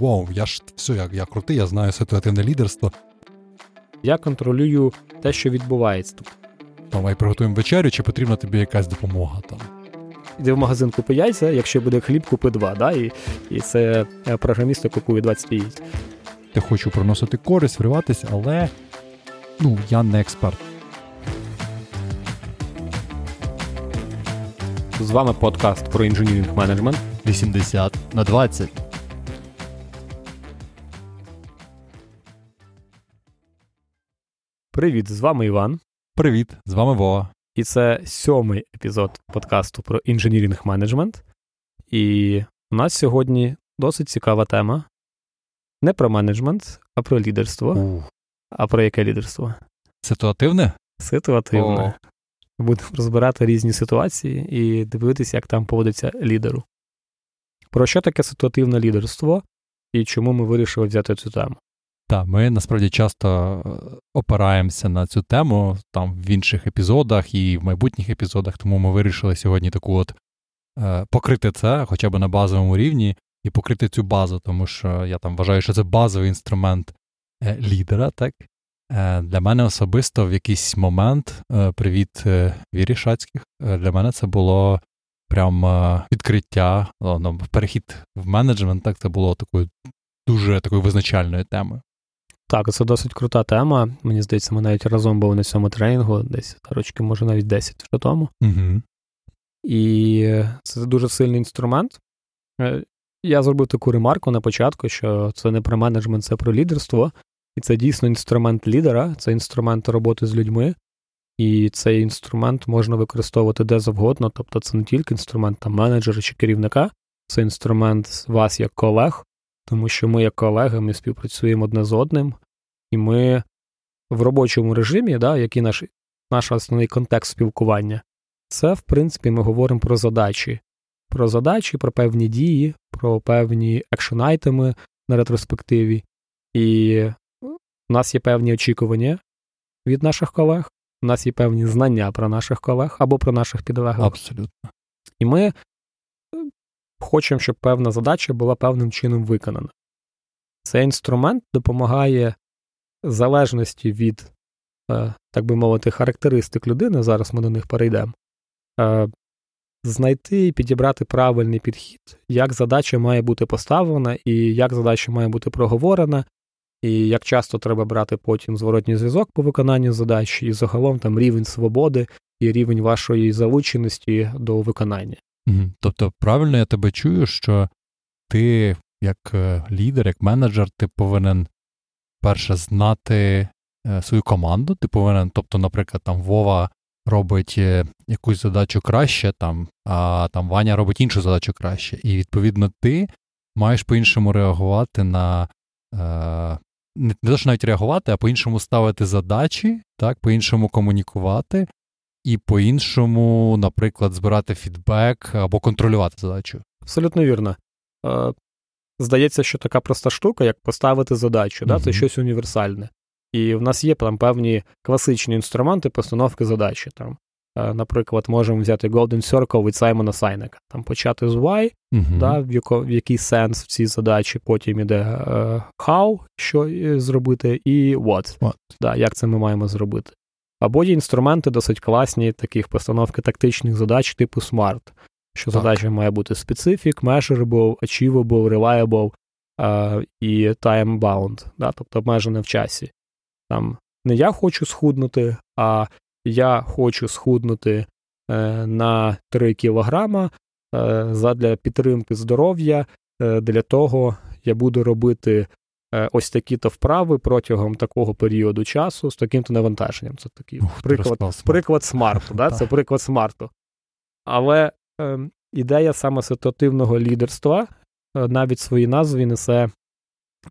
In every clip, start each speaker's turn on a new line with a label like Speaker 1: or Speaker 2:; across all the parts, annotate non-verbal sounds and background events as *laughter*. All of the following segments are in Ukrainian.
Speaker 1: вау, я ж все, я, я крутий, я знаю ситуативне лідерство.
Speaker 2: Я контролюю те, що відбувається тут.
Speaker 1: Давай приготуємо вечерю, чи потрібна тобі якась допомога там.
Speaker 2: Іди в магазин купи яйця, якщо буде хліб, купи два. Да? І і це е, програмісти купує 20 яєць.
Speaker 1: Я хочу приносити користь, вриватись, але ну, я не експерт.
Speaker 2: З вами подкаст про інженірінг менеджмент.
Speaker 1: 80 на 20.
Speaker 2: Привіт, з вами Іван.
Speaker 1: Привіт, з вами Вова.
Speaker 2: І це сьомий епізод подкасту про інженірінг менеджмент. І у нас сьогодні досить цікава тема. Не про менеджмент, а про лідерство.
Speaker 1: Uh.
Speaker 2: А про яке лідерство?
Speaker 1: Ситуативне?
Speaker 2: Ситуативне. Oh. Будемо розбирати різні ситуації і дивитися, як там поводиться лідеру. Про що таке ситуативне лідерство і чому ми вирішили взяти цю тему?
Speaker 1: Так, ми насправді часто е, опираємося на цю тему там в інших епізодах і в майбутніх епізодах, тому ми вирішили сьогодні таку от е, покрити це хоча б на базовому рівні і покрити цю базу, тому що я там вважаю, що це базовий інструмент е, лідера. так? Для мене особисто в якийсь момент, привіт Вірі Шацьких, для мене це було прям відкриття, ну, перехід в менеджмент, так це було такою дуже такою визначальною темою.
Speaker 2: Так, це досить крута тема. Мені здається, ми навіть разом були на цьому тренінгу, десь рочки, може, навіть 10 вже тому.
Speaker 1: Угу.
Speaker 2: І це дуже сильний інструмент. Е, я зробив таку ремарку на початку, що це не про менеджмент, це про лідерство. І це дійсно інструмент лідера, це інструмент роботи з людьми. І цей інструмент можна використовувати де завгодно. Тобто це не тільки інструмент там, менеджера чи керівника, це інструмент вас як колег, тому що ми, як колеги, ми співпрацюємо одне з одним, і ми в робочому режимі, да, який наш наш основний контекст спілкування, це, в принципі, ми говоримо про задачі, про задачі, про певні дії, про певні action item'и на ретроспективі. І у нас є певні очікування від наших колег, у нас є певні знання про наших колег або про наших підлеглих.
Speaker 1: Абсолютно.
Speaker 2: І ми хочемо, щоб певна задача була певним чином виконана. Цей інструмент допомагає залежності від, е, так би мовити, характеристик людини, зараз ми до них перейдемо, е, знайти і підібрати правильний підхід, як задача має бути поставлена, і як задача має бути проговорена, і як часто треба брати потім зворотній зв'язок по виконанню задачі, і загалом там рівень свободи і рівень вашої залученості до виконання.
Speaker 1: Тобто, правильно я тебе чую, що ти, як е, лідер, як менеджер, ти повинен перше знати е, свою команду. Ти повинен, тобто, наприклад, там Вова робить е, якусь задачу краще, там, а там Ваня робить іншу задачу краще. І відповідно ти маєш по-іншому реагувати на. Не те, що навіть реагувати, а по-іншому ставити задачі, так, по-іншому комунікувати, і по-іншому, наприклад, збирати фідбек або контролювати задачу.
Speaker 2: Абсолютно вірно. Здається, що така проста штука, як поставити задачу, да, це щось універсальне. І в нас є там певні класичні інструменти постановки задачі. Там, е, Наприклад, можемо взяти Golden Circle від Саймона Сайнека, там почати з why, uh-huh. да, в, яко, в який сенс в цій задачі, потім іде uh, how, що е, зробити, і what, what. Да, як це ми маємо зробити. Або є інструменти досить класні, таких постановки тактичних задач типу SMART, що так. задача має бути specific, measurable, achievable, reliable uh, і time-bound, да, тобто обмежене в часі. Там не я хочу схуднути, а я хочу схуднути е, на 3 кілограма е, задля підтримки здоров'я. Е, для того я буду робити Е, ось такі-то вправи протягом такого періоду часу з таким-то навантаженням. Це такий Ух, приклад приклад смарту. да? Це приклад смарту. Але е, ідея саме ситуативного лідерства е, навіть в своїй назві несе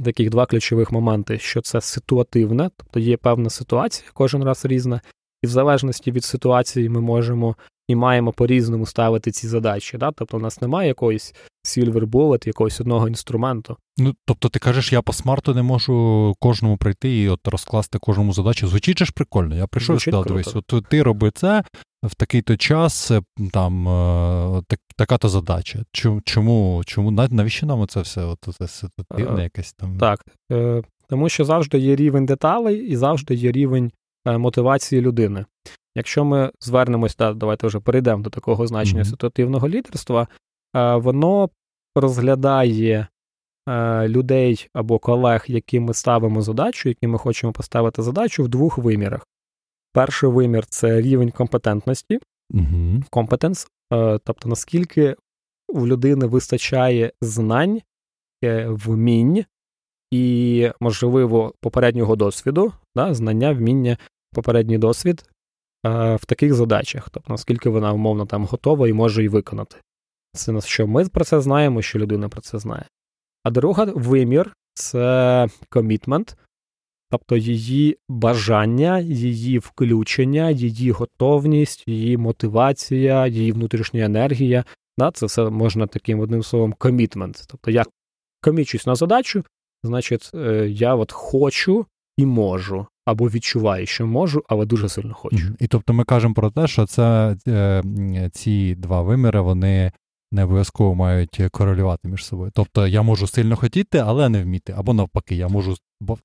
Speaker 2: таких два ключових моменти: що це ситуативне, тобто є певна ситуація, кожен раз різна, і в залежності від ситуації ми можемо і маємо по-різному ставити ці задачі. Да? Тобто у нас немає якоїсь silver bullet, якогось одного інструменту.
Speaker 1: Ну, тобто, ти кажеш, я по смарту не можу кожному прийти і от розкласти кожному задачу. Звучить ж прикольно. Я прийшов і сказав, дивись, от ти роби це, в такий-то час там так, така-то задача. Чому чому навіщо нам це все? От, це ситуативне якесь там?
Speaker 2: Так. Тому що завжди є рівень деталей і завжди є рівень мотивації людини. Якщо ми звернемось, да, давайте вже перейдемо до такого значення mm-hmm. ситуативного лідерства, воно розглядає людей або колег, яким ми ставимо задачу, які ми хочемо поставити задачу в двох вимірах. Перший вимір це рівень компетентності, компетенс, mm-hmm. тобто наскільки у людини вистачає знань, е, вмінь і, можливо, попереднього досвіду, да, знання, вміння, попередній досвід в таких задачах, тобто наскільки вона умовно там готова і може її виконати. Це що ми про це знаємо, що людина про це знає. А друга вимір це комітмент, тобто її бажання, її включення, її готовність, її мотивація, її внутрішня енергія. Да, Це все можна таким одним словом комітмент. Тобто я комічусь на задачу, значить, е, я от хочу і можу або відчуваю, що можу, але дуже сильно хочу.
Speaker 1: І тобто ми кажемо про те, що це е, ці два виміри, вони не обов'язково мають корелювати між собою. Тобто я можу сильно хотіти, але не вміти. Або навпаки, я можу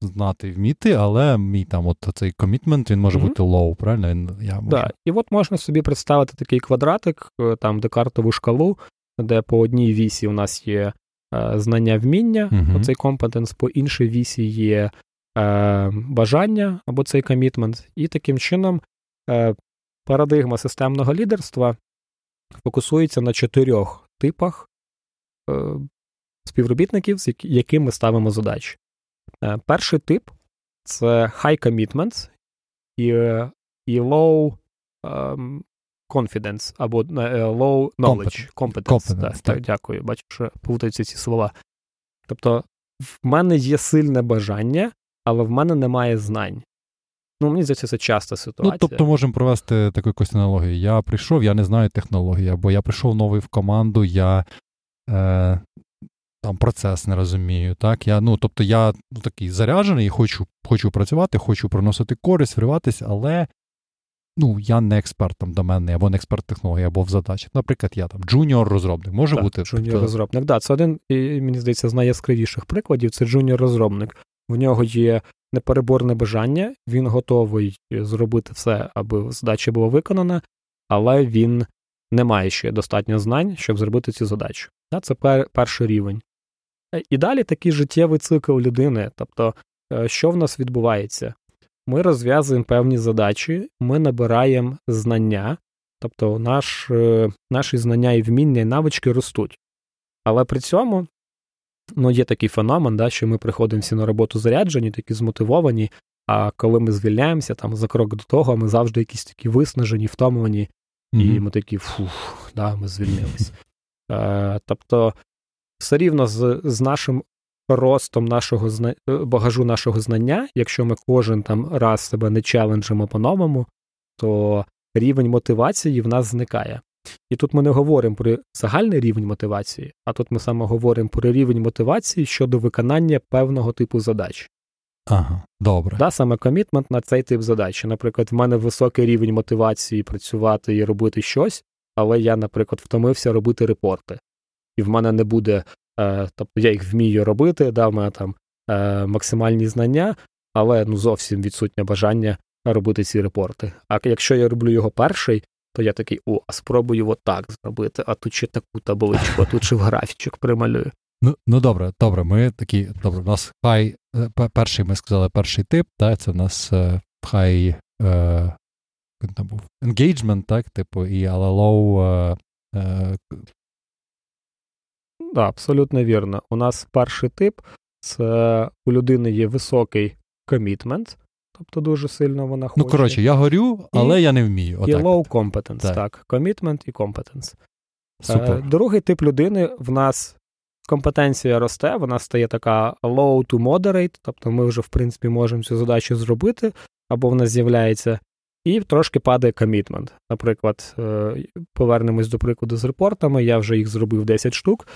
Speaker 1: знати вміти, але мій там от цей комітмент він може mm-hmm. бути low, правильно? Він, я можу...
Speaker 2: Да. І от можна собі представити такий квадратик, е, там декартову шкалу, де по одній вісі у нас є е, знання вміння, mm-hmm. оцей компетенс, по іншій вісі є е, бажання або цей комітмент, і таким чином е, парадигма системного лідерства фокусується на чотирьох типах е, співробітників, з яким ми ставимо задачі. Е, перший тип це high commitment і і low um, confidence або low knowledge, competence. competence так, так. Дякую, бачу, що плутаються ці слова. Тобто, в мене є сильне бажання, але в мене немає знань. Ну, мені здається, це часта ситуація.
Speaker 1: Ну, тобто можемо провести таку якусь аналогію. Я прийшов, я не знаю технології, або я прийшов новий в команду, я е, там процес не розумію. так, я, ну, Тобто я ну, такий заряджений, хочу хочу працювати, хочу приносити користь, вриватися, але ну, я не експерт там доменний, або не експерт технології, або в задачах. Наприклад, я там джуніор-розробник, може
Speaker 2: так,
Speaker 1: бути?
Speaker 2: Джуніор-розробник, так, да, це один, і, мені здається, з найяскравіших прикладів це джуніор-розробник. В нього є непереборне бажання, він готовий зробити все, аби задача була виконана, але він не має ще достатньо знань, щоб зробити цю задачу. Це перший рівень. Е, і далі такий життєвий цикл людини. Тобто, е, що в нас відбувається? Ми розв'язуємо певні задачі, ми набираємо знання, тобто наш, е, наші знання і вміння і навички ростуть. Але при цьому ну, є такий феномен, да, що ми приходимо всі на роботу заряджені, такі змотивовані. А коли ми звільняємося там за крок до того, ми завжди якісь такі виснажені, втомлені, mm-hmm. і ми такі фух, да, ми звільнились. Е, Тобто, все рівно з з нашим ростом нашого зна... багажу нашого знання, якщо ми кожен там раз себе не челенджимо по-новому, то рівень мотивації в нас зникає. І тут ми не говоримо про загальний рівень мотивації, а тут ми саме говоримо про рівень мотивації щодо виконання певного типу задач.
Speaker 1: Ага, добре.
Speaker 2: Да, Саме комітмент на цей тип задач. Наприклад, в мене високий рівень мотивації працювати і робити щось, але я, наприклад, втомився робити репорти. І в мене не буде, е, тобто я їх вмію робити, да, в мене там е, максимальні знання, але ну зовсім відсутнє бажання робити ці репорти. А якщо я роблю його перший, то я такий, о, а спробую отак зробити, а тут ще таку табличку, а тут ще в графічок прималюю.
Speaker 1: Ну ну добре, добре, ми такі, добре, у нас хай е, перший, ми сказали, перший тип, так, це в нас е, хай е, там був engagement, так, типу, і але low. Е, е,
Speaker 2: Да, абсолютно вірно. У нас перший тип це у людини є високий комітмент, Тобто дуже сильно вона ну, хоче.
Speaker 1: Ну, коротше, я горю, але і, я не вмію.
Speaker 2: Отак. І low competence, так. так. Commitment і competence. Супер. Е, другий тип людини в нас компетенція росте, вона стає така low to moderate, тобто ми вже, в принципі, можемо цю задачу зробити, або в нас з'являється, і трошки падає commitment. Наприклад, е, повернемось до прикладу з репортами, я вже їх зробив 10 штук,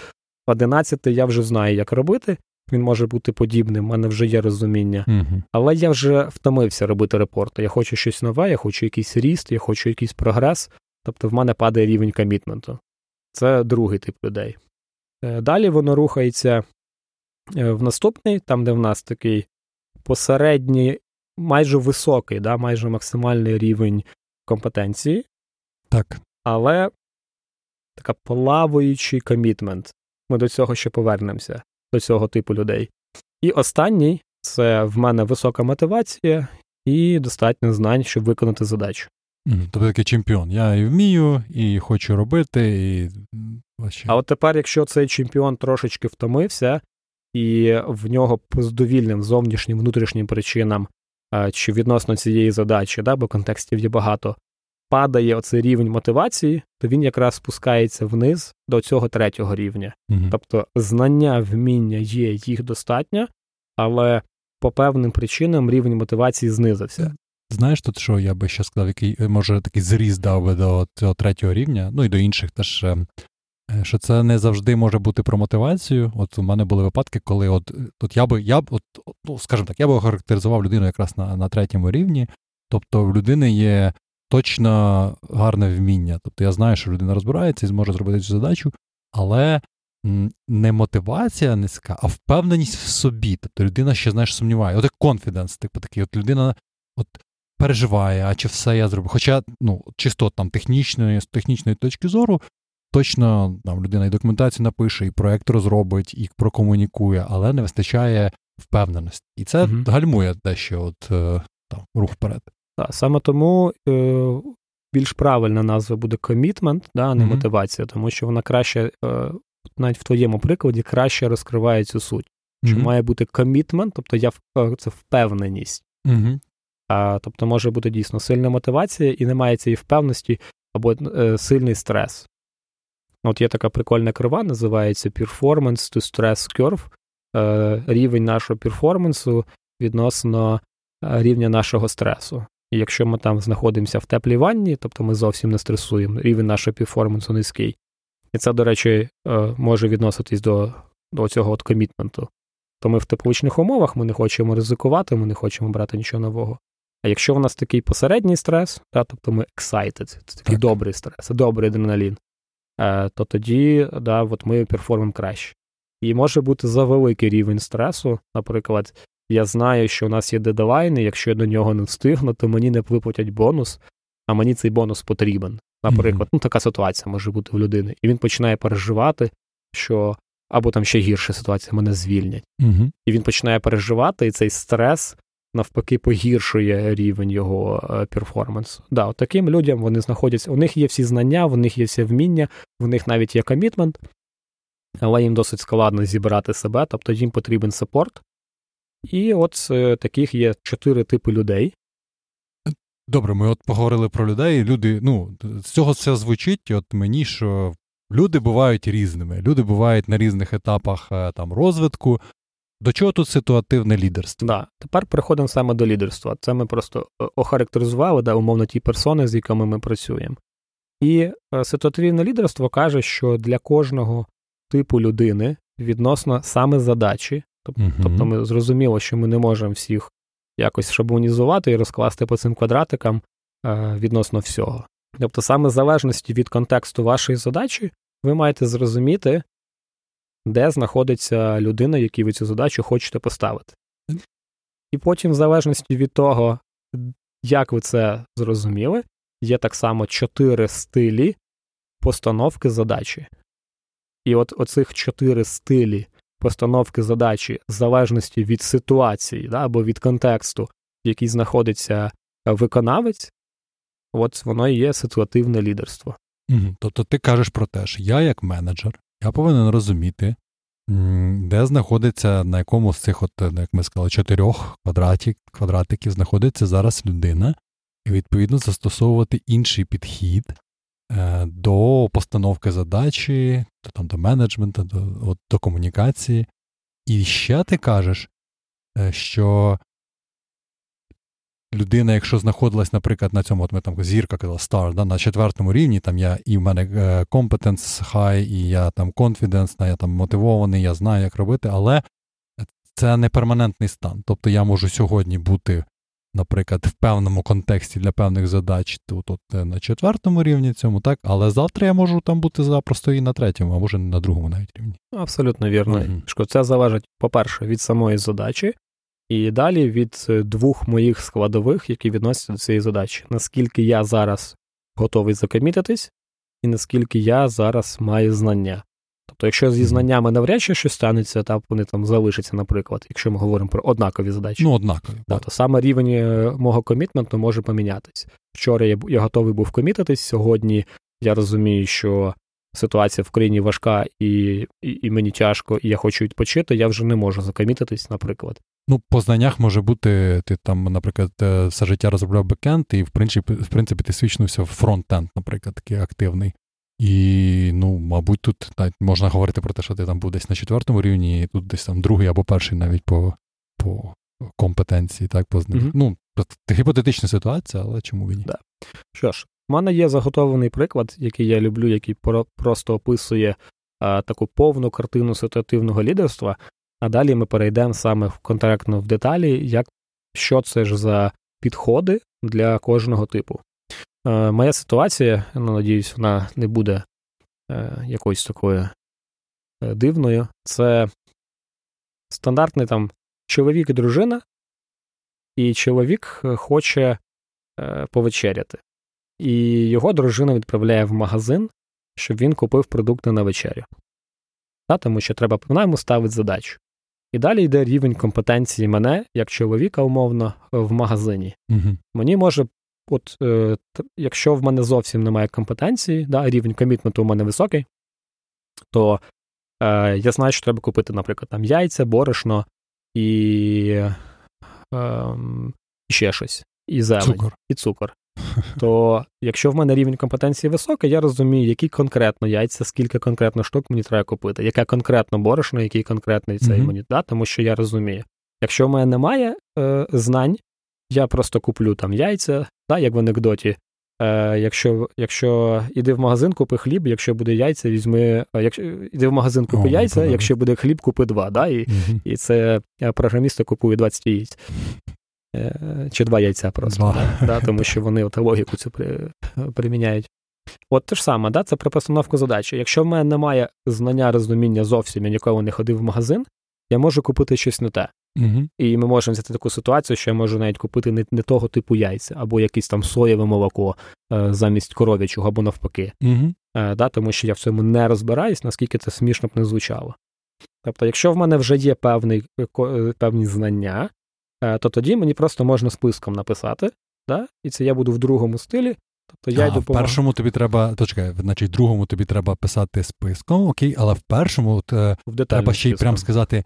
Speaker 2: 11 я вже знаю, як робити, він може бути подібним, в мене вже є розуміння. Uh-huh. Але я вже втомився робити репорти. Я хочу щось нове, я хочу якийсь ріст, я хочу якийсь прогрес. Тобто в мене падає рівень комітменту. Це другий тип людей. Е, далі воно рухається е, в наступний, там, де в нас такий посередній, майже високий, да, майже максимальний рівень компетенції.
Speaker 1: Так.
Speaker 2: Але така плаваючий комітмент. Ми до цього ще повернемося, до цього типу людей. І останній це в мене висока мотивація і достатньо знань, щоб виконати задачу.
Speaker 1: Тобто такий чемпіон. Я і вмію, і хочу робити, і.
Speaker 2: А от тепер, якщо цей чемпіон трошечки втомився, і в нього по здовільним зовнішнім внутрішнім причинам чи відносно цієї задачі, да, бо контекстів є багато, падає оцей рівень мотивації, то він якраз спускається вниз до цього третього рівня.
Speaker 1: Угу.
Speaker 2: Тобто знання, вміння є, їх достатньо, але по певним причинам рівень мотивації знизився.
Speaker 1: Знаєш, тут що я би ще сказав, який може такий зріз дав би до цього третього рівня, ну і до інших теж. Е, е, що це не завжди може бути про мотивацію. От у мене були випадки, коли от от я би я б, от, ну скажімо так, я би охарактеризував людину якраз на на третьому рівні. Тобто в людини є точно гарне вміння. Тобто я знаю, що людина розбирається і зможе зробити цю задачу, але не мотивація низька, а впевненість в собі. Тобто людина ще знаєш сумніває. От як конфіденс, типу такий, от людина от переживає, а чи все я зроблю. Хоча, ну, чисто там технічної, з технічної точки зору, точно там людина і документацію напише, і проект розробить, і прокомунікує, але не вистачає впевненості. І це угу. гальмує дещо от е, там рух вперед.
Speaker 2: Так, саме тому е, більш правильна назва буде commitment, да, а не mm-hmm. мотивація, тому що вона краще, е, навіть в твоєму прикладі, краще розкриває цю суть. Що mm-hmm. має бути commitment, тобто я е, це впевненість.
Speaker 1: Mm-hmm.
Speaker 2: А, Тобто може бути дійсно сильна мотивація і немає цієї впевненості або е, сильний стрес. От є така прикольна крива, називається Performance to Stress Curve. Е, Рівень нашого перформансу відносно е, рівня нашого стресу. І якщо ми там знаходимося в теплій ванні, тобто ми зовсім не стресуємо, рівень нашого перформансу низький. І це, до речі, е, може відноситись до до цього от комітменту. То ми в тепличних умовах ми не хочемо ризикувати, ми не хочемо брати нічого нового. А якщо в нас такий посередній стрес, та, тобто ми excited, це такий так. добрий стрес, добрий адреналін, е, то тоді да, от ми перформимо краще. І може бути за великий рівень стресу, наприклад, я знаю, що у нас є дедлайн, і якщо я до нього не встигну, то мені не виплатять бонус, а мені цей бонус потрібен. Наприклад, mm-hmm. ну така ситуація може бути в людини. І він починає переживати, що або там ще гірша ситуація, мене звільнять.
Speaker 1: Mm-hmm.
Speaker 2: І він починає переживати, і цей стрес навпаки погіршує рівень його е, перформансу. Да, от таким людям вони знаходяться. У них є всі знання, в них є всі вміння, в них навіть є комітмент, але їм досить складно зібрати себе, тобто їм потрібен саппорт. І от е, таких є чотири типи людей.
Speaker 1: Добре, ми от поговорили про людей. Люди, ну, з цього все звучить, от мені, що люди бувають різними. Люди бувають на різних етапах е, там розвитку. До чого тут ситуативне лідерство?
Speaker 2: Да. Тепер переходимо саме до лідерства. Це ми просто е, охарактеризували, да, умовно, ті персони, з якими ми працюємо. І ситуативне лідерство каже, що для кожного типу людини відносно саме задачі Тобто, ми зрозуміло, що ми не можемо всіх якось шаблонізувати і розкласти по цим квадратикам е, відносно всього. Тобто, саме в залежності від контексту вашої задачі, ви маєте зрозуміти, де знаходиться людина, якій ви цю задачу хочете поставити. І потім, в залежності від того, як ви це зрозуміли, є так само чотири стилі постановки задачі. І от оцих чотири стилі постановки задачі в залежності від ситуації да, або від контексту, в який знаходиться е, виконавець, от воно і є ситуативне лідерство.
Speaker 1: Угу. Тобто ти кажеш про те, що я як менеджер, я повинен розуміти, де знаходиться, на якому з цих, от, е, як ми сказали, чотирьох квадратів, квадратиків знаходиться зараз людина, і відповідно застосовувати інший підхід до постановки задачі, там, до менеджменту, до, от, до комунікації. І ще ти кажеш, е, що людина, якщо знаходилась, наприклад, на цьому, от ми там зірка казала, стар, да, на четвертому рівні, там я і в мене е, competence high, і я там confidence, я там мотивований, я знаю, як робити, але це не перманентний стан. Тобто я можу сьогодні бути, наприклад, в певному контексті для певних задач тут от, е, на четвертому рівні цьому, так, але завтра я можу там бути запросто і на третьому, а може на другому навіть рівні.
Speaker 2: Абсолютно вірно. Що Це залежить, по-перше, від самої задачі, і далі від е, двох моїх складових, які відносяться до цієї задачі. Наскільки я зараз готовий закомітитись, і наскільки я зараз маю знання. Тобто, якщо зі знаннями навряд чи щось станеться, та вони там залишаться, наприклад, якщо ми говоримо про однакові задачі,
Speaker 1: ну однакові,
Speaker 2: да, то саме рівень е, мого комітменту може помінятись. Вчора я я готовий був комітитись, сьогодні я розумію, що ситуація в країні важка і, і, і мені тяжко, і я хочу відпочити, я вже не можу закомітитись, наприклад.
Speaker 1: Ну, по знаннях може бути, ти там, наприклад, е, все життя розробляв бекенд, і в принципі, в принципі ти свічнувся в фронтенд, наприклад, такий активний. І, ну, мабуть, тут навіть можна говорити про те, що ти там був десь на четвертому рівні, і тут десь там другий або перший навіть по по компетенції, так, по mm-hmm. Ну, гіпотетична ситуація, але чому він?
Speaker 2: Да. Що ж, в мене є заготовлений приклад, який я люблю, який про- просто описує а, таку повну картину ситуативного лідерства, а далі ми перейдемо саме контрактно в деталі, як що це ж за підходи для кожного типу. Е, Моя ситуація, ну, надіюсь, вона не буде е, якоюсь такою е, дивною. Це стандартний там чоловік і дружина, і чоловік хоче повечеряти. І його дружина відправляє в магазин, щоб він купив продукти на вечерю. Та, тому що треба вона йому ставить задачу. І далі йде рівень компетенції мене, як чоловіка, умовно, в магазині.
Speaker 1: Угу.
Speaker 2: Мені може, от е, якщо в мене зовсім немає компетенції, да, рівень комітменту у мене високий, то е, я знаю, що треба купити, наприклад, там яйця, борошно і е, ще щось. І зелень,
Speaker 1: цукор.
Speaker 2: і цукор то якщо в мене рівень компетенції високий, я розумію, які конкретно яйця, скільки конкретно штук мені треба купити, яке конкретно борошно, який конкретний цей mm-hmm. мені, да, тому що я розумію. Якщо в мене немає е, знань, я просто куплю там яйця, да, як в анекдоті. Е, Якщо якщо іди в магазин, купи хліб, якщо буде яйця, візьми. Е, якщо іди в магазин, купи О, яйця, якщо буде хліб, купи два. Да, І mm-hmm. і це е, програмісти купують 20 яєць. Е, чи два яйця просто,
Speaker 1: два.
Speaker 2: Да, тому що вони от логіку цю приміняють. От те ж саме, да, це про постановку задачі. Якщо в мене немає знання розуміння зовсім, я ніколи не ходив в магазин, я можу купити щось не те.
Speaker 1: Угу.
Speaker 2: І ми можемо взяти таку ситуацію, що я можу навіть купити не не того типу яйця, або якесь там соєве молоко е, замість коров'ячого, або навпаки.
Speaker 1: Угу.
Speaker 2: Е, да, Тому що я в цьому не розбираюсь, наскільки це смішно б не звучало. Тобто, якщо в мене вже є певний, е, е, певні знання, Е, то тоді мені просто можна списком написати, да? і це я буду в другому стилі. Тобто я
Speaker 1: а,
Speaker 2: йду
Speaker 1: В першому тобі треба, то чекай, значить, в другому тобі треба писати списком, окей, але в першому е, в треба ще й прям сказати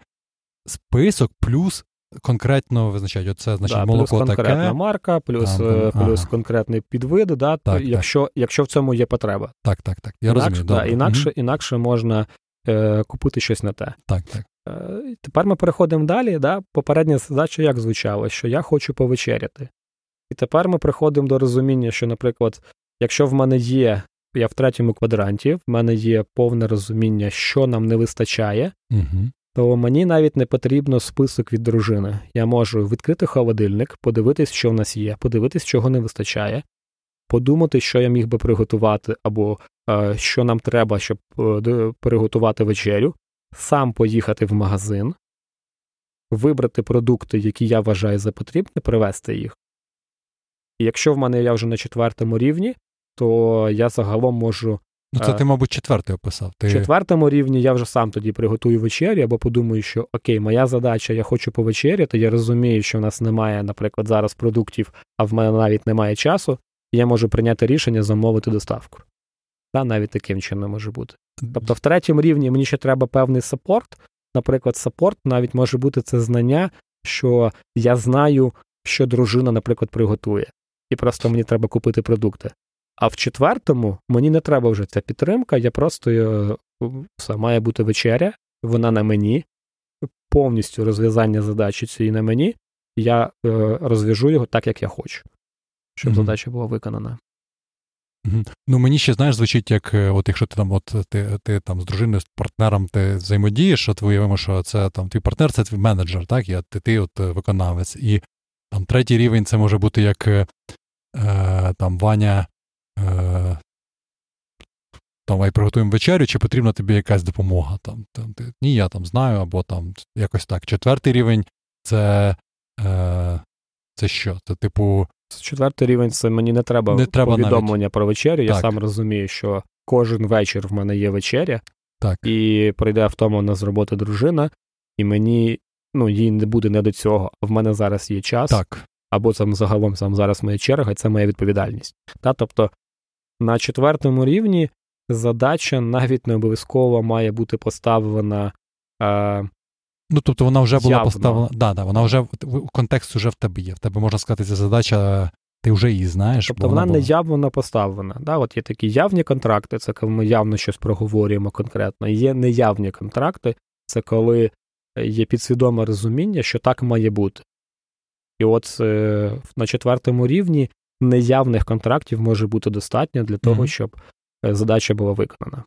Speaker 1: список плюс конкретно визначати. Оце значить да, молоко
Speaker 2: плюс конкретна
Speaker 1: таке.
Speaker 2: марка, плюс там, е, плюс ага. конкретний підвид, да, так, якщо якщо в цьому є потреба.
Speaker 1: Так, так, так. Я інакше, розумію.
Speaker 2: Да, інакше, угу. інакше можна е, купити щось не те.
Speaker 1: Так, так.
Speaker 2: Е, тепер ми переходимо далі. Да? Попередня задача як звучала, що я хочу повечеряти. І тепер ми приходимо до розуміння, що, наприклад, якщо в мене є, я в третьому квадранті, в мене є повне розуміння, що нам не вистачає,
Speaker 1: угу.
Speaker 2: То мені навіть не потрібно список від дружини. Я можу відкрити холодильник, подивитись, що в нас є, подивитись, чого не вистачає, подумати, що я міг би приготувати, або е, що нам треба, щоб е, приготувати вечерю сам поїхати в магазин, вибрати продукти, які я вважаю за потрібне, привезти їх. І якщо в мене я вже на четвертому рівні, то я загалом можу.
Speaker 1: Ну, це ти, мабуть, четвертий описав. Ти...
Speaker 2: Четвертому рівні я вже сам тоді приготую вечерю, або подумаю, що окей, моя задача, я хочу повечеряти, я розумію, що в нас немає, наприклад, зараз продуктів, а в мене навіть немає часу, і я можу прийняти рішення замовити доставку. Та навіть таким чином може бути. Тобто в третьому рівні мені ще треба певний саппорт. Наприклад, саппорт навіть може бути це знання, що я знаю, що дружина, наприклад, приготує, і просто мені треба купити продукти. А в четвертому мені не треба вже ця підтримка, я просто е, все, має бути вечеря, вона на мені, повністю розв'язання задачі цієї на мені, я е, розв'яжу його так, як я хочу, щоб mm-hmm. задача була виконана.
Speaker 1: Ну мені ще знаєш, звучить, як е, от якщо ти там, от ти ти там з дружиною, з партнером ти взаємодієш, от виявимо, що це там твій партнер, це твій менеджер, так, і ти, ти от виконавець. І там третій рівень це може бути як е, там Ваня. Е, приготуємо вечерю, чи потрібна тобі якась допомога. Там, там, ти, Ні, я там знаю, або там якось так. Четвертий рівень це е, це що? Це типу.
Speaker 2: Четвертий рівень це мені не треба, не треба повідомлення навіть. про вечерю. Так. Я сам розумію, що кожен вечір в мене є вечеря,
Speaker 1: так.
Speaker 2: і прийде втомлена з роботи дружина, і мені ну, їй не буде не до цього. В мене зараз є час.
Speaker 1: Так.
Speaker 2: Або там загалом сам зараз моя черга, це моя відповідальність. Та? Тобто на четвертому рівні задача навіть не обов'язково має бути поставлена. Е,
Speaker 1: Ну, тобто вона вже була поставлена. Да, да, вона вже контекст вже в тебе є. В тебе можна сказати, ця задача, ти вже її знаєш.
Speaker 2: Тобто вона, вона не явно поставлена. Да? От Є такі явні контракти, це коли ми явно щось проговорюємо конкретно. Є неявні контракти, це коли є підсвідоме розуміння, що так має бути. І от е, на четвертому рівні неявних контрактів може бути достатньо для того, mm-hmm. щоб е, задача була виконана.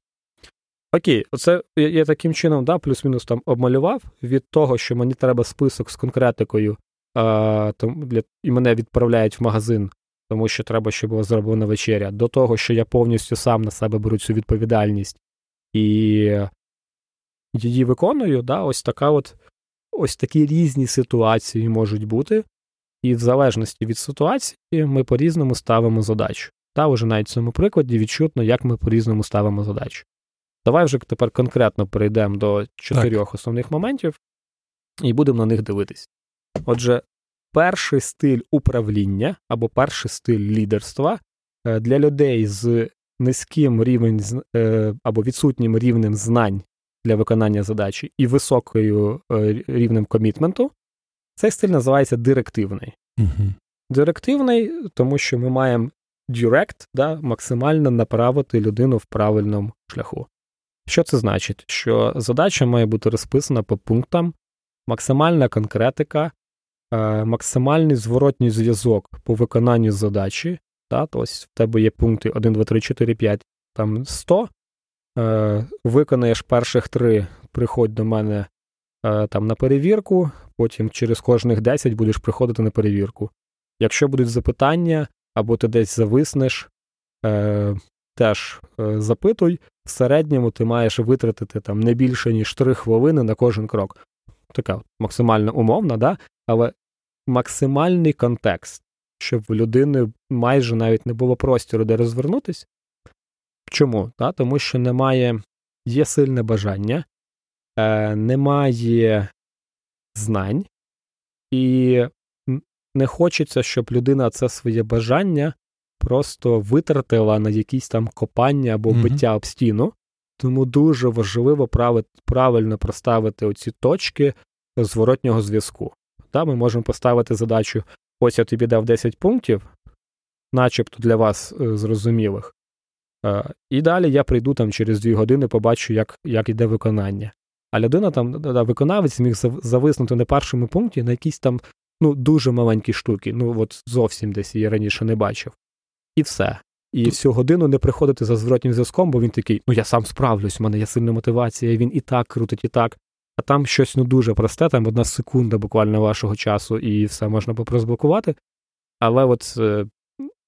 Speaker 2: Окей, оце я таким чином да, плюс-мінус там обмалював від того, що мені треба список з конкретикою, а, там, для, і мене відправляють в магазин, тому що треба, щоб була зроблена вечеря, до того, що я повністю сам на себе беру цю відповідальність і її виконую, да, ось така от, ось такі різні ситуації можуть бути, і в залежності від ситуації ми по-різному ставимо задачу. Та вже навіть в цьому прикладі відчутно, як ми по-різному ставимо задачу. Давай вже тепер конкретно перейдемо до чотирьох так. основних моментів і будемо на них дивитись. Отже, перший стиль управління або перший стиль лідерства е, для людей з низьким рівнем або відсутнім рівнем знань для виконання задачі і високою е, рівнем комітменту, цей стиль називається директивний.
Speaker 1: Угу.
Speaker 2: Директивний, тому що ми маємо direct, да, максимально направити людину в правильному шляху. Що це значить? Що задача має бути розписана по пунктам, максимальна конкретика, е, максимальний зворотній зв'язок по виконанню задачі. Та, тобто в тебе є пункти 1, 2, 3, 4, 5, там 100. Е, Виконаєш перших три, приходь до мене там на перевірку, потім через кожних 10 будеш приходити на перевірку. Якщо будуть запитання, або ти десь зависнеш, е, теж е, запитуй, в середньому ти маєш витратити там не більше, ніж 3 хвилини на кожен крок. Така максимально умовна, да? але максимальний контекст, щоб в людини майже навіть не було простіру, де розвернутись. Чому? Да? Тому що немає, є сильне бажання, е, немає знань, і не хочеться, щоб людина це своє бажання просто витратила на якісь там копання або mm-hmm. биття об стіну. Тому дуже важливо правильно проставити оці точки зворотнього зв'язку. Та, Ми можемо поставити задачу: ось я тобі дав 10 пунктів, начебто для вас е, зрозумілих. Е, і далі я прийду там через 2 години, побачу, як як йде виконання. А людина там, да, виконавець міг зависнути на першому пункті на якісь там ну, дуже маленькі штуки. Ну, от зовсім десь я раніше не бачив і все. І всю годину не приходити за зворотнім зв'язком, бо він такий, ну я сам справлюсь, у мене є сильна мотивація, він і так крутить, і так. А там щось ну дуже просте, там одна секунда буквально вашого часу, і все можна розблокувати. Але от е,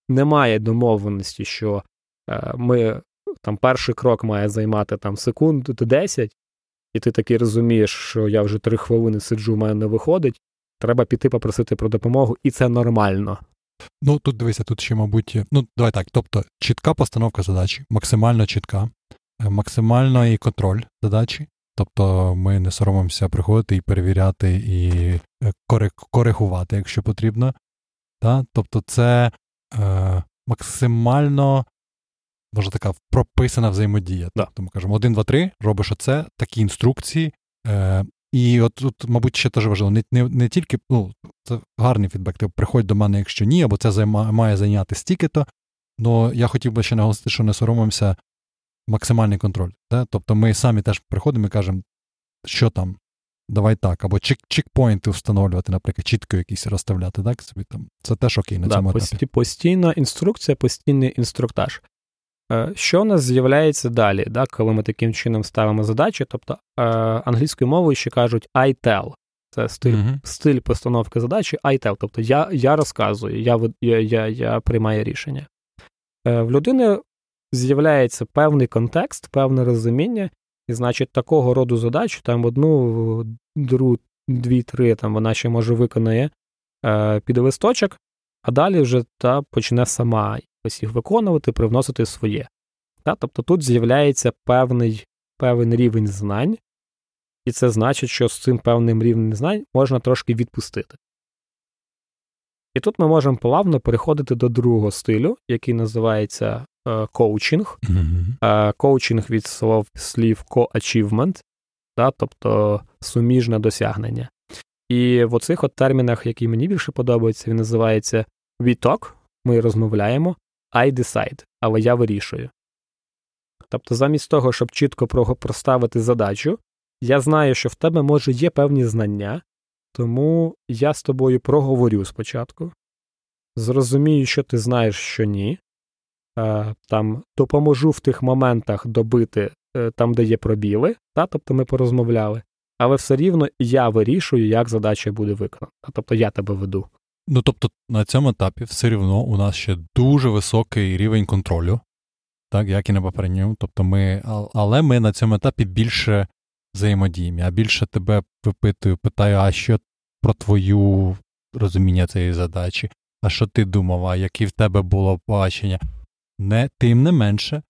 Speaker 2: немає домовленості, що е, ми там перший крок має займати там секунду 10, і ти таки розумієш, що я вже три хвилини сиджу, у мене не виходить. Треба піти попросити про допомогу, і це нормально.
Speaker 1: Ну, тут дивися, тут ще, мабуть, ну, давай так. Тобто, чітка постановка задачі, максимально чітка, е, максимальний контроль задачі. Тобто ми не соромимося приходити і перевіряти, і е, коригувати, якщо потрібно. Да? Тобто, це е, максимально, може така, прописана взаємодія.
Speaker 2: Да.
Speaker 1: Тобто ми кажемо, один, два, три, робиш оце, такі інструкції, е, і от тут, мабуть, ще теж важливо, не не, не тільки ну, це гарний фідбек, ти приходь до мене, якщо ні, або це займа, має зайняти стільки-то. Ну я хотів би ще наголосити, що не соромимося максимальний контроль. Да? Тобто ми самі теж приходимо і кажемо, що там, давай так, або чек чекпоінти встановлювати, наприклад, чітко якісь розставляти, так? Собі там. Це теж окей на
Speaker 2: да,
Speaker 1: цьому
Speaker 2: етапі. Постійна інструкція, постійний інструктаж. Е, що у нас з'являється далі, да, коли ми таким чином ставимо задачі? Тобто е, англійською мовою ще кажуть I tell. Це стиль mm-hmm. стиль постановки задачі I tell. Тобто я я розказую, я я, я, я приймаю рішення. Е, В людини з'являється певний контекст, певне розуміння, і, значить, такого роду задач, там одну, другу, дві, три, там вона ще може виконає під листочок, а далі вже та почне сама їх виконувати, привносити своє. Та? Тобто тут з'являється певний певний рівень знань, і це значить, що з цим певним рівнем знань можна трошки відпустити. І тут ми можемо плавно переходити до другого стилю, який називається е, коучинг. Mm-hmm. Е, коучинг від слов слів co-achievement, да, тобто суміжне досягнення. І в оцих от термінах, які мені більше подобаються, він називається we talk, ми розмовляємо, I decide, але я вирішую. Тобто, замість того, щоб чітко проставити задачу, я знаю, що в тебе, може, є певні знання, тому я з тобою проговорю спочатку, зрозумію, що ти знаєш, що ні, там допоможу в тих моментах добити е, там, де є пробіли, та, тобто ми порозмовляли, але все рівно я вирішую, як задача буде виконана. Тобто я тебе веду.
Speaker 1: Ну тобто на цьому етапі все рівно у нас ще дуже високий рівень контролю, так, як і на попередньому. Тобто ми, Але ми на цьому етапі більше взаємодіємо. Я більше тебе випитую, питаю, а що про твою розуміння цієї задачі, а що ти думав, а які в тебе було бачення. Не, Тим не менше,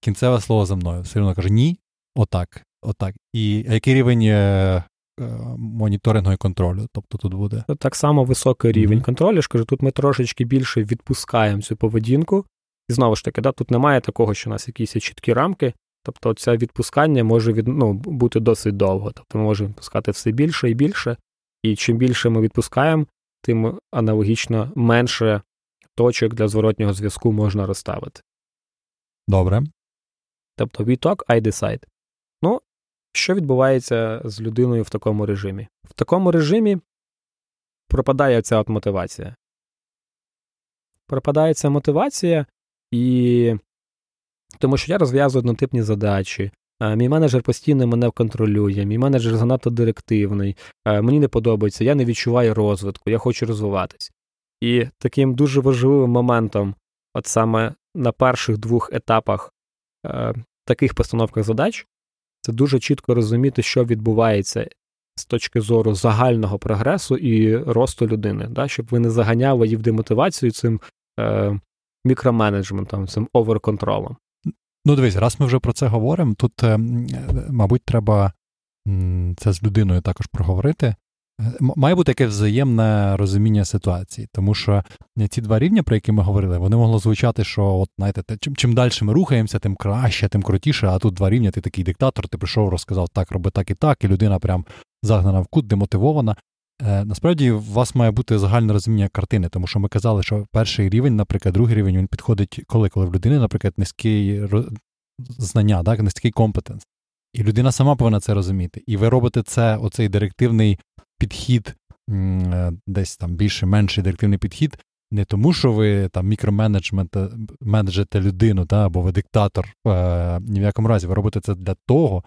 Speaker 1: кінцеве слово за мною. Все одно каже, ні, отак, отак. І який рівень е, моніторингу і контролю? Тобто тут буде?
Speaker 2: Так само високий рівень mm-hmm. контролю. Я ж кажу, тут ми трошечки більше відпускаємо цю поведінку. І знову ж таки, да, тут немає такого, що у нас якісь чіткі рамки. Тобто, це відпускання може від, ну, бути досить довго. Тобто ми можемо відпускати все більше і більше. І чим більше ми відпускаємо, тим аналогічно менше точок для зворотнього зв'язку можна розставити.
Speaker 1: Добре.
Speaker 2: Тобто we talk, I decide. Що відбувається з людиною в такому режимі? В такому режимі пропадає ця от мотивація. Пропадає ця мотивація, і тому що я розв'язую однотипні задачі. Мій менеджер постійно мене контролює, мій менеджер занадто директивний, мені не подобається, я не відчуваю розвитку, я хочу розвиватись. І таким дуже важливим моментом, от саме на перших двох етапах е, таких постановках задач, це дуже чітко розуміти, що відбувається з точки зору загального прогресу і росту людини, да, щоб ви не заганяли її в демотивацію цим е, мікроменеджментом, цим оверконтролом.
Speaker 1: Ну, дивись, раз ми вже про це говоримо, тут, е, мабуть, треба це з людиною також проговорити. Має бути якесь взаємне розуміння ситуації, тому що ці два рівні, про які ми говорили, вони могло звучати, що от знаєте, чим чим далі ми рухаємося, тим краще, тим крутіше. А тут два рівні, ти такий диктатор, ти прийшов, розказав так, роби так і так, і людина прям загнана в кут, демотивована. Е, Насправді, у вас має бути загальне розуміння картини, тому що ми казали, що перший рівень, наприклад, другий рівень він підходить, коли коли в людини, наприклад, низький знання, так, низький компетенс. І людина сама повинна це розуміти. І ви робите це, оцей директивний підхід, е, десь там більше-менший директивний підхід, не тому, що ви там мікроменеджмент менеджете людину, та, або ви диктатор. Е, ні в якому разі ви робите це для того,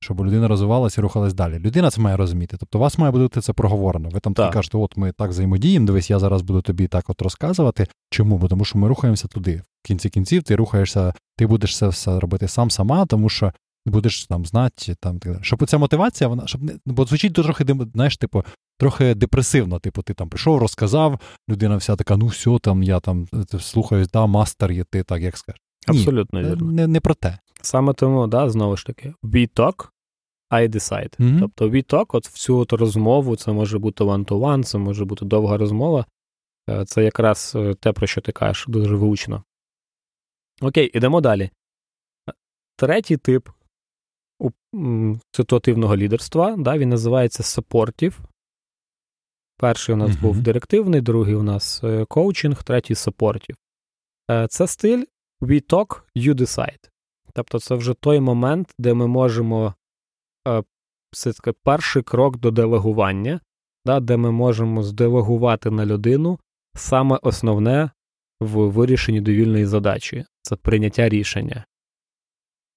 Speaker 1: щоб людина розвивалася і рухалась далі. Людина це має розуміти. Тобто, у вас має бути це проговорено. Ви там так. кажете, от ми так взаємодіємо, дивись, я зараз буду тобі так от розказувати. Чому? Бо тому що ми рухаємося туди. В кінці кінців ти рухаєшся, ти будеш це все робити сам сама, тому що будеш там знати, там так далі. Щоб ця мотивація, вона щоб не бо звучить трохи знаєш, типу, трохи депресивно. Типу, ти там прийшов, розказав, людина вся така, ну все, там я там слухаю, да, мастер є ти, так як скажеш.
Speaker 2: Абсолютно Ні, вірно.
Speaker 1: Не не про те.
Speaker 2: Саме тому, да, знову ж таки, we talk, I decide. Mm-hmm. Тобто we talk, от в цю от розмову, це може бути one-to-one, це може бути довга розмова. Е, це якраз е, те, про що ти кажеш, дуже вивучно. Окей, ідемо далі. Третій тип ситуативного лідерства. Да, Він називається supportive. Перший у нас uh-huh. був директивний, другий у нас е, коучинг, третій supportive. Е, це стиль we talk, you decide. Тобто це вже той момент, де ми можемо е, це таки перший крок до делегування, да, де ми можемо зделегувати на людину саме основне в вирішенні довільної задачі. це прийняття рішення.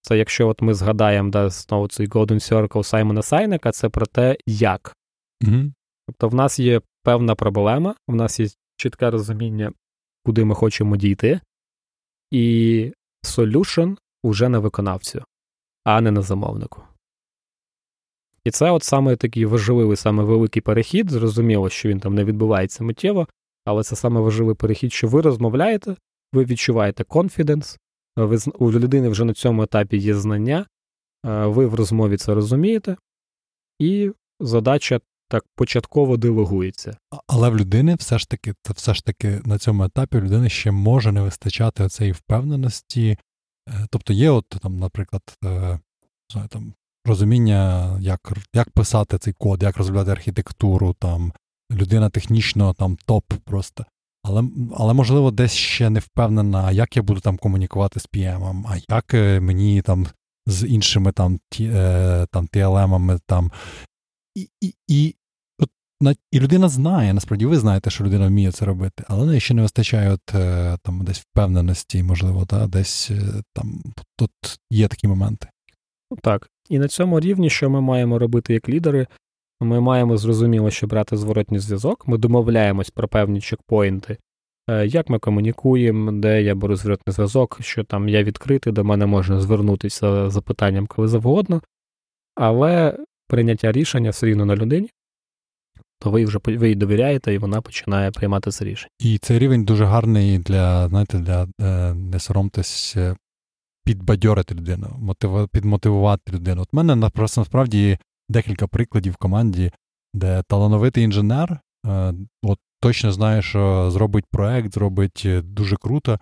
Speaker 2: Це якщо от ми згадаємо да, знову цей Golden Circle Саймона Сайнека, це про те, як.
Speaker 1: Угу.
Speaker 2: Тобто в нас є певна проблема, в нас є чітке розуміння, куди ми хочемо дійти, і solution уже на виконавцю, а не на замовнику. І це от саме такий важливий, саме великий перехід. Зрозуміло, що він там не відбувається миттєво, але це саме важливий перехід, що ви розмовляєте, ви відчуваєте confidence, ви, у людини вже на цьому етапі є знання, ви в розмові це розумієте, і задача так початково делегується.
Speaker 1: Але в людини все ж таки, це все ж таки на цьому етапі людини ще може не вистачати оцеї впевненості. Е, тобто є, от там, наприклад, е, там розуміння, як як писати цей код, як розробляти архітектуру, там людина технічно там топ просто. Але, але можливо, десь ще не впевнена, як я буду там комунікувати з PM, а як е, мені там з іншими там ті, там TLM-ами там. І і, і, от, і людина знає, насправді ви знаєте, що людина вміє це робити, але неї ще не вистачає от, е, там десь впевненості, можливо, та, десь е, там тут є такі моменти.
Speaker 2: Так. І на цьому рівні, що ми маємо робити як лідери, ми маємо зрозуміло, що брати зворотній зв'язок, ми домовляємось про певні чекпоінти, е, як ми комунікуємо, де я беру зворотний зв'язок, що там я відкритий, до мене можна звернутися за питанням коли завгодно, але прийняття рішення все рівно на людині, то ви вже ви їй довіряєте, і вона починає приймати це рішення.
Speaker 1: І цей рівень дуже гарний для, знаєте, для е, не соромтесь е, підбадьорити людину, мотив, підмотивувати людину. От мене просто насправді декілька прикладів в команді, де талановитий інженер е, от точно знає, що зробить проект, зробить е, дуже круто.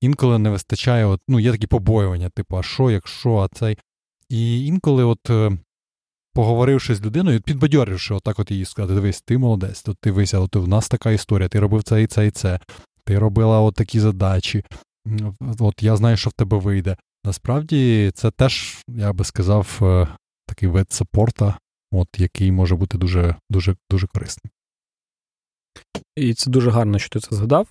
Speaker 1: Інколи не вистачає, от, ну, є такі побоювання, типу, а що, якщо, а цей. І інколи, от е, поговоривши з людиною, підбадьоривши, отак от її сказати, дивись, ти молодець, тут ти вися, от в нас така історія, ти робив це і це і це, ти робила от такі задачі, от я знаю, що в тебе вийде. Насправді, це теж, я би сказав, такий вид саппорта, от, який може бути дуже дуже, дуже корисним.
Speaker 2: І це дуже гарно, що ти це згадав.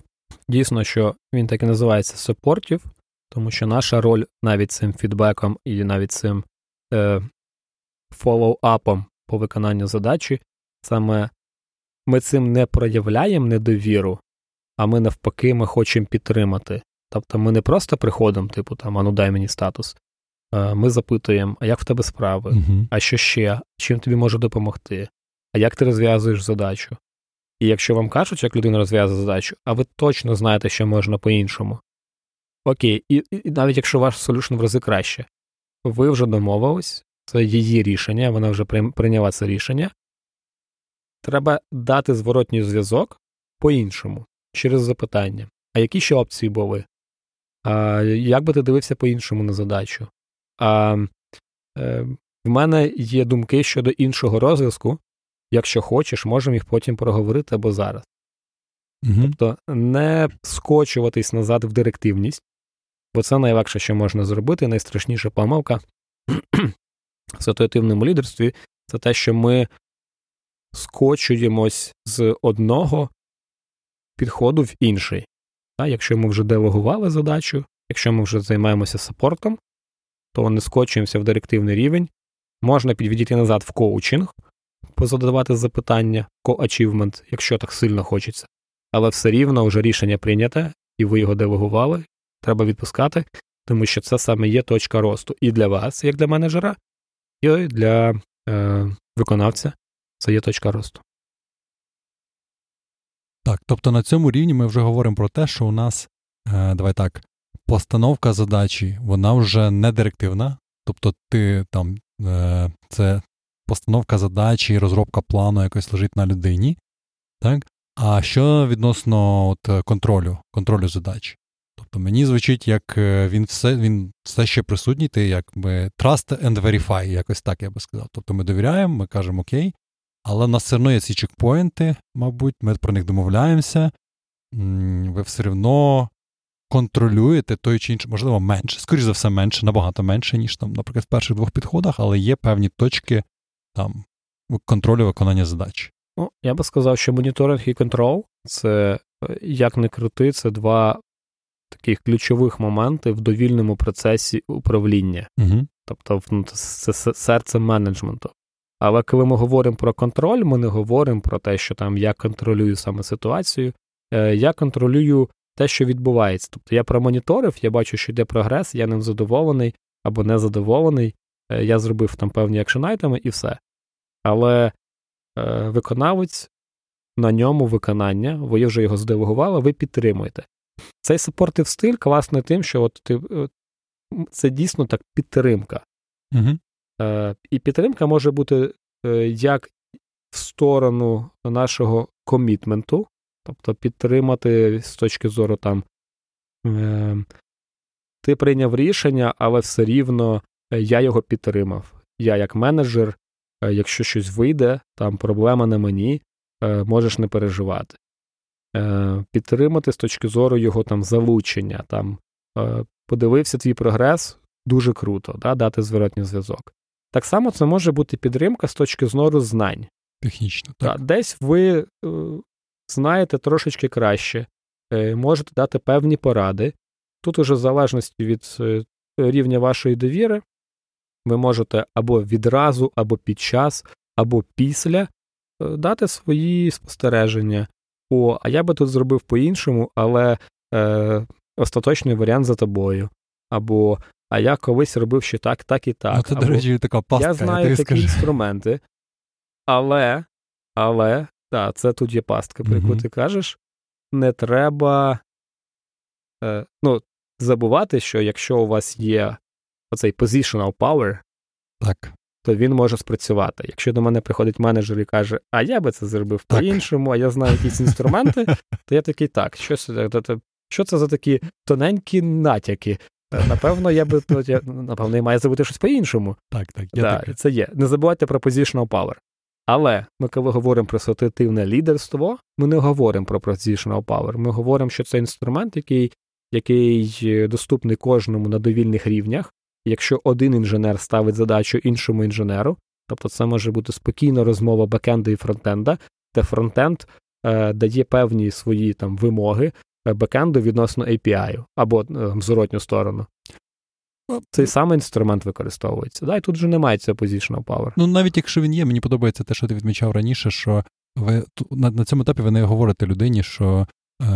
Speaker 2: Дійсно, що він так і називається саппортів, тому що наша роль навіть цим фідбеком і навіть цим е, фоллоуапом по виконанню задачі, саме ми цим не проявляємо недовіру, а ми навпаки ми хочемо підтримати. Тобто ми не просто приходимо, типу там, а ну дай мені статус. Ми запитуємо, а як в тебе справи,
Speaker 1: uh-huh.
Speaker 2: а що ще, чим тобі може допомогти, а як ти розв'язуєш задачу? І якщо вам кажуть, як людина розв'язує задачу, а ви точно знаєте, що можна по-іншому. Окей, і, і навіть якщо ваш солюшн в рази краще, ви вже домовились, це її рішення, вона вже прийняла це рішення. Треба дати зворотній зв'язок по-іншому, через запитання. А які ще опції були? А, Як би ти дивився по-іншому на задачу? А, е, В мене є думки щодо іншого розв'язку. Якщо хочеш, можемо їх потім проговорити або зараз.
Speaker 1: Угу.
Speaker 2: Тобто не скочуватись назад в директивність, бо це найлегше, що можна зробити, найстрашніша помилка в ситуативному лідерстві це те, що ми скочуємось з одного підходу в інший. Якщо ми вже делегували задачу, якщо ми вже займаємося саппортом, то не скочуємося в директивний рівень, можна підвідійти назад в коучинг, позадавати запитання, co-achievement, якщо так сильно хочеться. Але все рівно вже рішення прийняте, і ви його делегували, треба відпускати, тому що це саме є точка росту і для вас, як для менеджера, і для е, виконавця це є точка росту.
Speaker 1: Так, тобто на цьому рівні ми вже говоримо про те, що у нас, е, давай так, постановка задачі, вона вже не директивна. Тобто, ти там е, це постановка задачі, розробка плану якось лежить на людині. Так? А що відносно от, контролю, контролю задач? Тобто мені звучить, як е, він все він все ще присутній, ти якби trust and verify, якось так я би сказав. Тобто ми довіряємо, ми кажемо окей, але в нас все одно є ці чекпоінти, мабуть, ми про них домовляємося. Ви все одно контролюєте той чи інший, можливо, менше, скоріш за все, менше, набагато менше, ніж там, наприклад, в перших двох підходах, але є певні точки там контролю виконання задач.
Speaker 2: Ну, я би сказав, що моніторинг і контрол це, е, як не крути, це два таких ключових моментів в довільному процесі управління,
Speaker 1: угу.
Speaker 2: тобто ну, це серце менеджменту. Але коли ми говоримо про контроль, ми не говоримо про те, що там я контролюю саме ситуацію, е, я контролюю те, що відбувається. Тобто я промоніторив, я бачу, що йде прогрес, я ним задоволений або незадоволений, е, я зробив там певні екшенайтеми і все. Але е, виконавець на ньому виконання, ви вже його здивували, ви підтримуєте. Цей саппортив стиль класний тим, що от ти, е, це дійсно так підтримка.
Speaker 1: Угу.
Speaker 2: Е, І підтримка може бути е, як в сторону нашого комітменту, тобто підтримати з точки зору там. Е, ти прийняв рішення, але все рівно е, я його підтримав. Я, як менеджер, е, якщо щось вийде, там проблема на мені, е, можеш не переживати. Підтримати з точки зору його там залучення. Там, Подивився твій прогрес, дуже круто, да, дати зворотній зв'язок. Так само це може бути підтримка з точки зору знань.
Speaker 1: Технічно, так.
Speaker 2: Десь ви знаєте трошечки краще, можете дати певні поради, Тут уже в залежності від е, рівня вашої довіри, ви можете або відразу, або під час, або після е, дати свої спостереження. О, а я би тут зробив по-іншому, але е, остаточний варіант за тобою. Або а я колись робив ще так, так і так.
Speaker 1: Ну, це, до речі, така пастка.
Speaker 2: Я знаю
Speaker 1: я
Speaker 2: такі
Speaker 1: скажу.
Speaker 2: інструменти, але, але, так, це тут є пастка, про яку ти кажеш. Не треба. Е, ну, забувати, що якщо у вас є оцей positional power,
Speaker 1: так.
Speaker 2: то він може спрацювати. Якщо до мене приходить менеджер і каже, а я би це зробив так. по-іншому, а я знаю якісь *laughs* інструменти, то я такий так, що це, що це за такі тоненькі натяки? Е, напевно, я би я, напевно, я маю зробити щось по-іншому.
Speaker 1: Так, так.
Speaker 2: Я да, Це є. Не забувайте про positional power. Але ми, коли говоримо про ситуативне лідерство, ми не говоримо про positional power. Ми говоримо, що це інструмент, який який е, доступний кожному на довільних рівнях. Якщо один інженер ставить задачу іншому інженеру, тобто це може бути спокійна розмова бекенда і фронтенда, де фронтенд е, дає певні свої там вимоги е, бекенду відносно API або е, зворотню сторону. Цей самий інструмент використовується. Да, і тут вже немає цього positional power.
Speaker 1: Ну навіть якщо він є, мені подобається те, що ти відмічав раніше, що ви на, на цьому етапі ви не говорите людині, що е,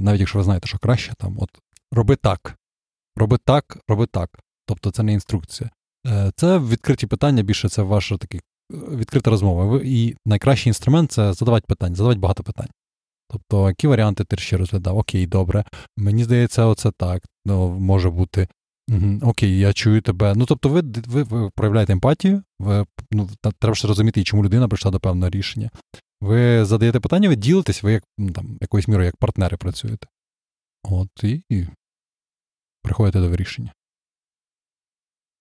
Speaker 1: навіть якщо ви знаєте, що краще, там от роби так, роби так, роби так. Тобто це не інструкція. Е, це відкриті питання, більше це ваша такі е, відкрита розмова. І найкращий інструмент це задавати питання, задавати багато питань. Тобто, які варіанти ти ще розглядав? Окей, добре. Мені здається, оце так. Ну, може бути. Угу, Окей, я чую тебе. Ну, тобто, ви ви, ви проявляєте емпатію, ви, ну, треба ж розуміти, чому людина прийшла до певного рішення. Ви задаєте питання, ви ділитесь, ви як ну, там, якоюсь мірою як партнери працюєте. От і, і приходите до вирішення.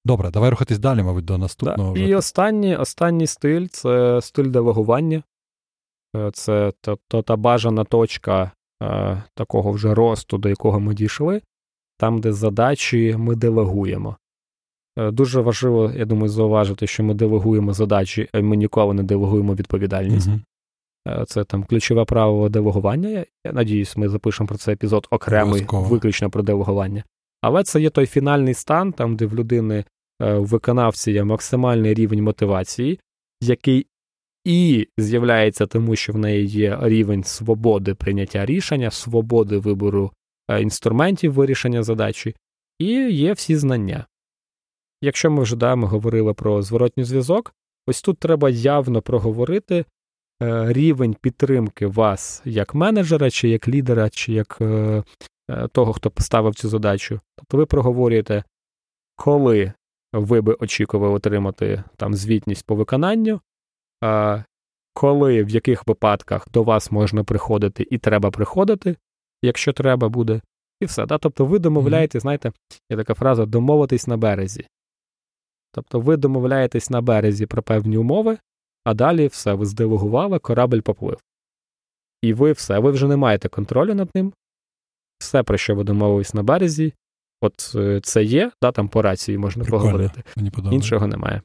Speaker 1: Добре, давай рухатись далі, мабуть, до наступного.
Speaker 2: Да. І останній останній стиль це стиль делегування. Е, це то, то та бажана точка е, такого вже росту, до якого ми дійшли, там, де задачі ми делегуємо. Е, дуже важливо, я думаю, зауважити, що ми делегуємо задачі, а ми ніколи не делегуємо відповідальність. Е, це там ключове правило делегування. Я надіюсь, ми запишемо про цей епізод окремий, Обов'язково. виключно про делегування. Але це є той фінальний стан, там, де в людини е, у виконавці є максимальний рівень мотивації, який і з'являється тому, що в неї є рівень свободи прийняття рішення, свободи вибору е, інструментів вирішення задачі, і є всі знання. Якщо ми вже да, ми говорили про зворотній зв'язок, ось тут треба явно проговорити Е, рівень підтримки вас як менеджера, чи як лідера, чи як е, е, того, хто поставив цю задачу. Тобто ви проговорюєте, коли ви би очікували отримати там звітність по виконанню, коли в яких випадках до вас можна приходити і треба приходити, якщо треба буде, і все. Да? Тобто ви домовляєте, знаєте, є така фраза домовитись на березі. Тобто ви домовляєтесь на березі про певні умови, а далі все, ви зделегували, корабль поплив. І ви все, ви вже не маєте контролю над ним. Все, про що ви домовились на березі, от е, це є, да, там по рації можна Прикольно. поговорити.
Speaker 1: Мені
Speaker 2: Іншого немає.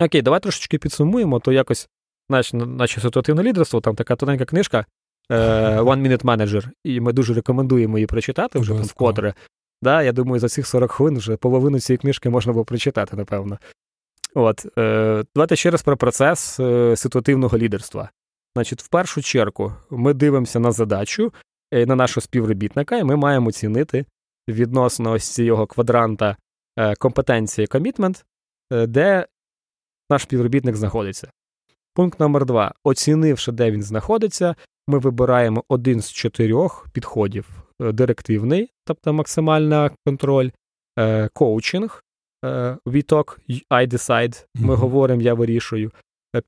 Speaker 2: Окей, давай трошечки підсумуємо, то якось, знаєш, наче ситуативне лідерство, там така тоненька книжка, One Minute Manager, і ми дуже рекомендуємо її прочитати вже там вкотре. Да, Я думаю, за цих 40 хвилин вже половину цієї книжки можна було прочитати, напевно. От, е, Давайте ще раз про процес е, ситуативного лідерства. Значить, в першу чергу ми дивимося на задачу, е, на нашого співробітника, і ми маємо оцінити відносно ось цього квадранта е, компетенції комітмент, е, де наш співробітник знаходиться. Пункт номер два. Оцінивши, де він знаходиться, ми вибираємо один з чотирьох підходів: е, директивний, тобто максимальний контроль, е, коучинг, е, we talk, I decide, ми mm-hmm. говоримо, я вирішую,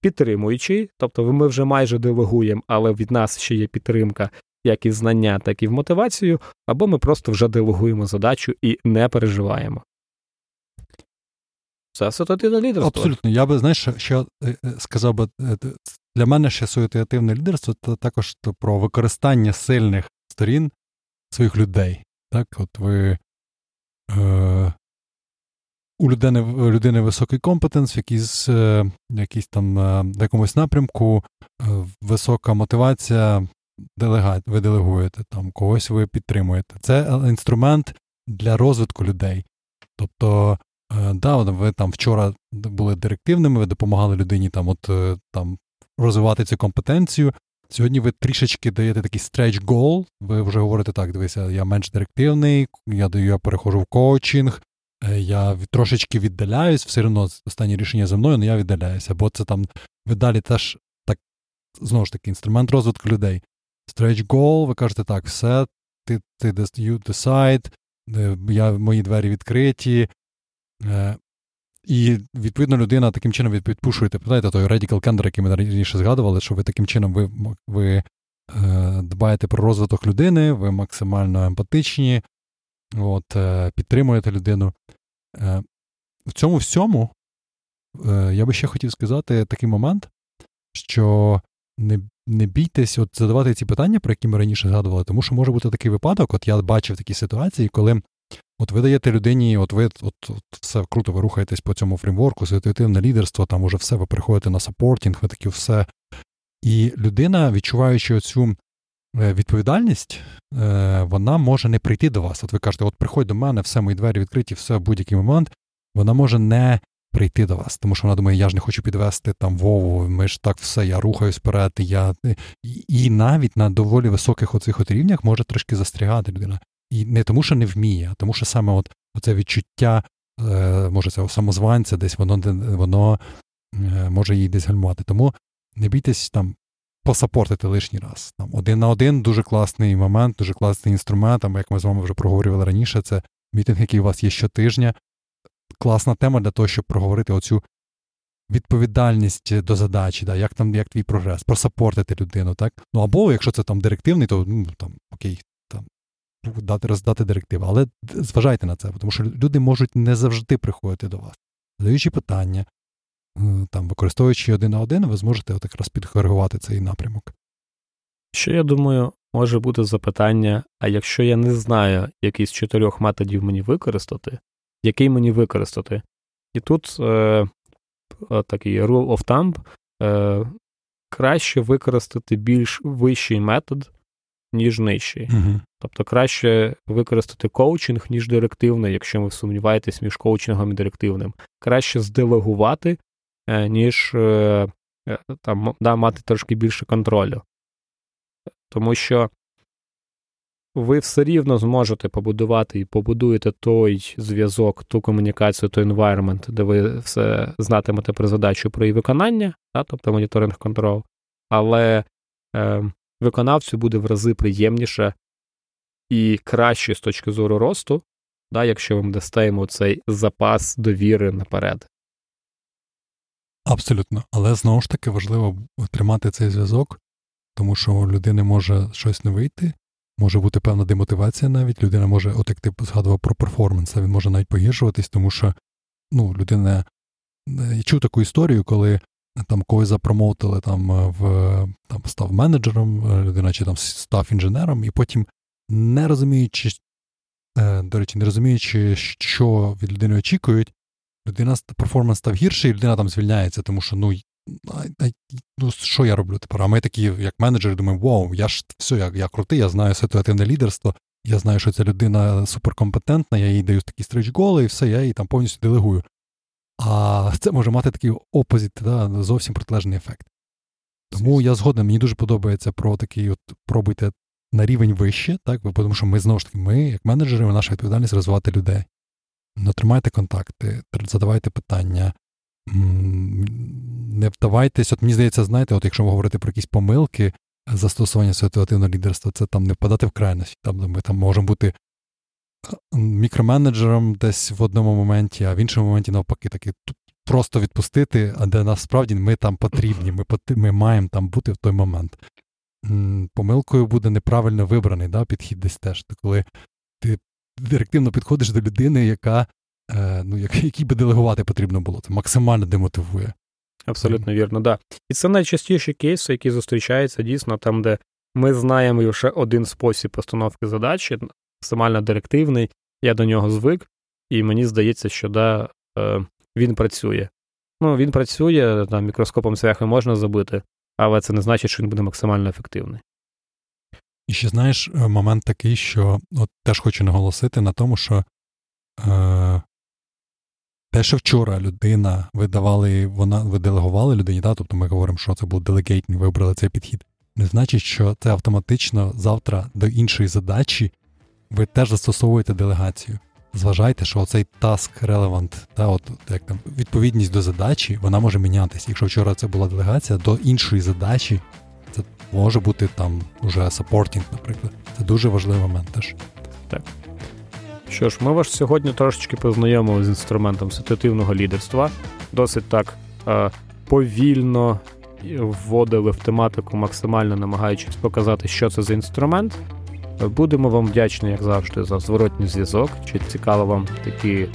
Speaker 2: підтримуючий, тобто ми вже майже делегуємо, але від нас ще є підтримка, як і знання, так і в мотивацію, або ми просто вже делегуємо задачу і не переживаємо. Це асоціативне лідерство.
Speaker 1: Абсолютно. Я би, знаєш, ще сказав би, для мене ще асоціативне лідерство це також про використання сильних сторін своїх людей. Так, от ви е, у людини людини високий компетенс, в якійсь, е, якійсь там е, в якомусь напрямку, е, висока мотивація, делегат, ви делегуєте, там когось ви підтримуєте. Це інструмент для розвитку людей. Тобто, е, да, ви там вчора були директивними, ви допомагали людині там, от е, там розвивати цю компетенцію. Сьогодні ви трішечки даєте такий stretch goal, ви вже говорите так, дивися, я менш директивний, я даю, я переходжу в коучинг, е, я трошечки віддаляюсь, все одно останнє рішення за мною, але я віддаляюся, бо це там ви далі теж так, знову ж таки, інструмент розвитку людей. Stretch goal, ви кажете так, все, ти ти you decide, е, я, мої двері відкриті. І відповідно людина таким чином відпушуєте, пам'ятаєте, той Radical Candor, який ми раніше згадували, що ви таким чином ви ви е, дбаєте про розвиток людини, ви максимально емпатичні, от, е, підтримуєте людину. Е, В цьому всьому е, я би ще хотів сказати такий момент, що не не бійтесь от задавати ці питання, про які ми раніше згадували, тому що може бути такий випадок, от я бачив такі ситуації, коли От ви даєте людині, от ви от, от все круто, ви рухаєтесь по цьому фреймворку, ситуативне лідерство, там уже все, ви приходите на саппортінг, ви такі все. І людина, відчуваючи оцю е, відповідальність, е, вона може не прийти до вас. От ви кажете, от приходь до мене, все, мої двері відкриті, все в будь-який момент. Вона може не прийти до вас, тому що вона думає, я ж не хочу підвести там Вову, ми ж так все, я рухаюсь вперед, я... і навіть на доволі високих оцих от рівнях може трошки застрягати людина. І не тому, що не вміє, а тому, що саме от оце відчуття, е, може, цього самозванця, десь воно воно е, може її десь гальмувати. Тому не бійтесь там посапортити лишній раз. Там Один на один дуже класний момент, дуже класний інструмент, там, як ми з вами вже проговорювали раніше, це мітинг, який у вас є щотижня. Класна тема для того, щоб проговорити оцю відповідальність до задачі, да, як там як твій прогрес, просапортити людину, так? Ну або якщо це там директивний, то ну, там окей, дати роздати директиви. Але зважайте на це, тому що люди можуть не завжди приходити до вас. Задаючи питання, там, використовуючи один на один, ви зможете от якраз підкоригувати цей напрямок.
Speaker 2: Що я думаю, може бути запитання: а якщо я не знаю, який з чотирьох методів мені використати, який мені використати? І тут е, такий rule of thumb, е, краще використати більш вищий метод, ніж нижчий.
Speaker 1: Угу.
Speaker 2: Тобто краще використати коучинг, ніж директивний, якщо ви сумніваєтесь між коучингом і директивним. Краще зделегувати, е, ніж е, е, там, да, мати трошки більше контролю. Тому що ви все рівно зможете побудувати і побудуєте той зв'язок, ту комунікацію, той environment, де ви все знатимете про задачу про її виконання, да, тобто моніторинг контрол, але е, виконавцю буде в рази приємніше і краще з точки зору росту, да, якщо ви дасте йому цей запас довіри наперед.
Speaker 1: Абсолютно. Але знову ж таки важливо тримати цей зв'язок, тому що у людини може щось не вийти, може бути певна демотивація навіть. Людина може, от як ти згадував про перформанс, він може навіть погіршуватись, тому що ну, людина. Я чув таку історію, коли там когось запромовтили там в там став менеджером, людина чи там став інженером, і потім не розуміючи, е, до речі, не розуміючи, що від людини очікують, людина перформанс став гірший, і людина там звільняється, тому що ну ну, що я роблю тепер? А ми такі, як менеджери, думаємо, вау, я ж все, я, я крутий, я знаю ситуативне лідерство, я знаю, що ця людина суперкомпетентна, я їй даю такі стріч-голи, і все, я її там повністю делегую. А *laughs* це може мати такий опозит, да, зовсім протилежний ефект. Тому я згоден, мені дуже подобається про такий, от пробуйте на рівень вище, так, тому що ми знову ж таки, ми, як менеджери, наша відповідальність розвивати людей. Ну, тримайте контакти, задавайте питання, не вдавайтесь. От мені здається, знаєте, от якщо ви говорите про якісь помилки застосування ситуативного лідерства, це там не впадати в крайності. Там ми там можемо бути мікроменеджером десь в одному моменті, а в іншому моменті навпаки, таки просто відпустити, а де насправді ми там потрібні, ми ми маємо там бути в той момент. Помилкою буде неправильно вибраний да, підхід десь теж, коли ти директивно підходиш до людини, яка е, ну, *laughs* якій би делегувати потрібно було. Це максимально демотивує.
Speaker 2: Абсолютно mm. вірно, да. І це найчастіші кейси, які зустрічаються дійсно там, де ми знаємо лише один спосіб постановки задачі, максимально директивний, я до нього звик, і мені здається, що да, е, він працює. Ну, він працює, там мікроскопом цвяхи можна забити, але це не значить, що він буде максимально ефективний.
Speaker 1: І ще знаєш, е, момент такий, що от теж хочу наголосити на тому, що е, те, що вчора людина видавали, вона ви делегували людині, да, тобто ми говоримо, що це був делегейтний, вибрали цей підхід, не значить, що це автоматично завтра до іншої задачі ви теж застосовуєте делегацію. Зважайте, що цей task relevant, та от як там відповідність до задачі, вона може мінятися. Якщо вчора це була делегація, до іншої задачі це може бути там уже supporting, наприклад. Це дуже важливий момент теж.
Speaker 2: Так. Що ж, ми вас сьогодні трошечки познайомили з інструментом ситуативного лідерства. Досить так е, повільно вводили в тематику, максимально намагаючись показати, що це за інструмент. Будемо вам вдячні, як завжди, за зворотній зв'язок. Чи цікаво вам такі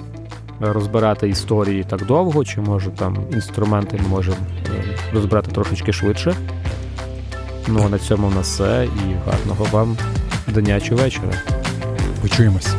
Speaker 2: розбирати історії так довго, чи може там інструменти ми можемо е, розбирати трошечки швидше. Ну а на цьому в нас все і гарного вам дня чи вечора.
Speaker 1: Почуємось.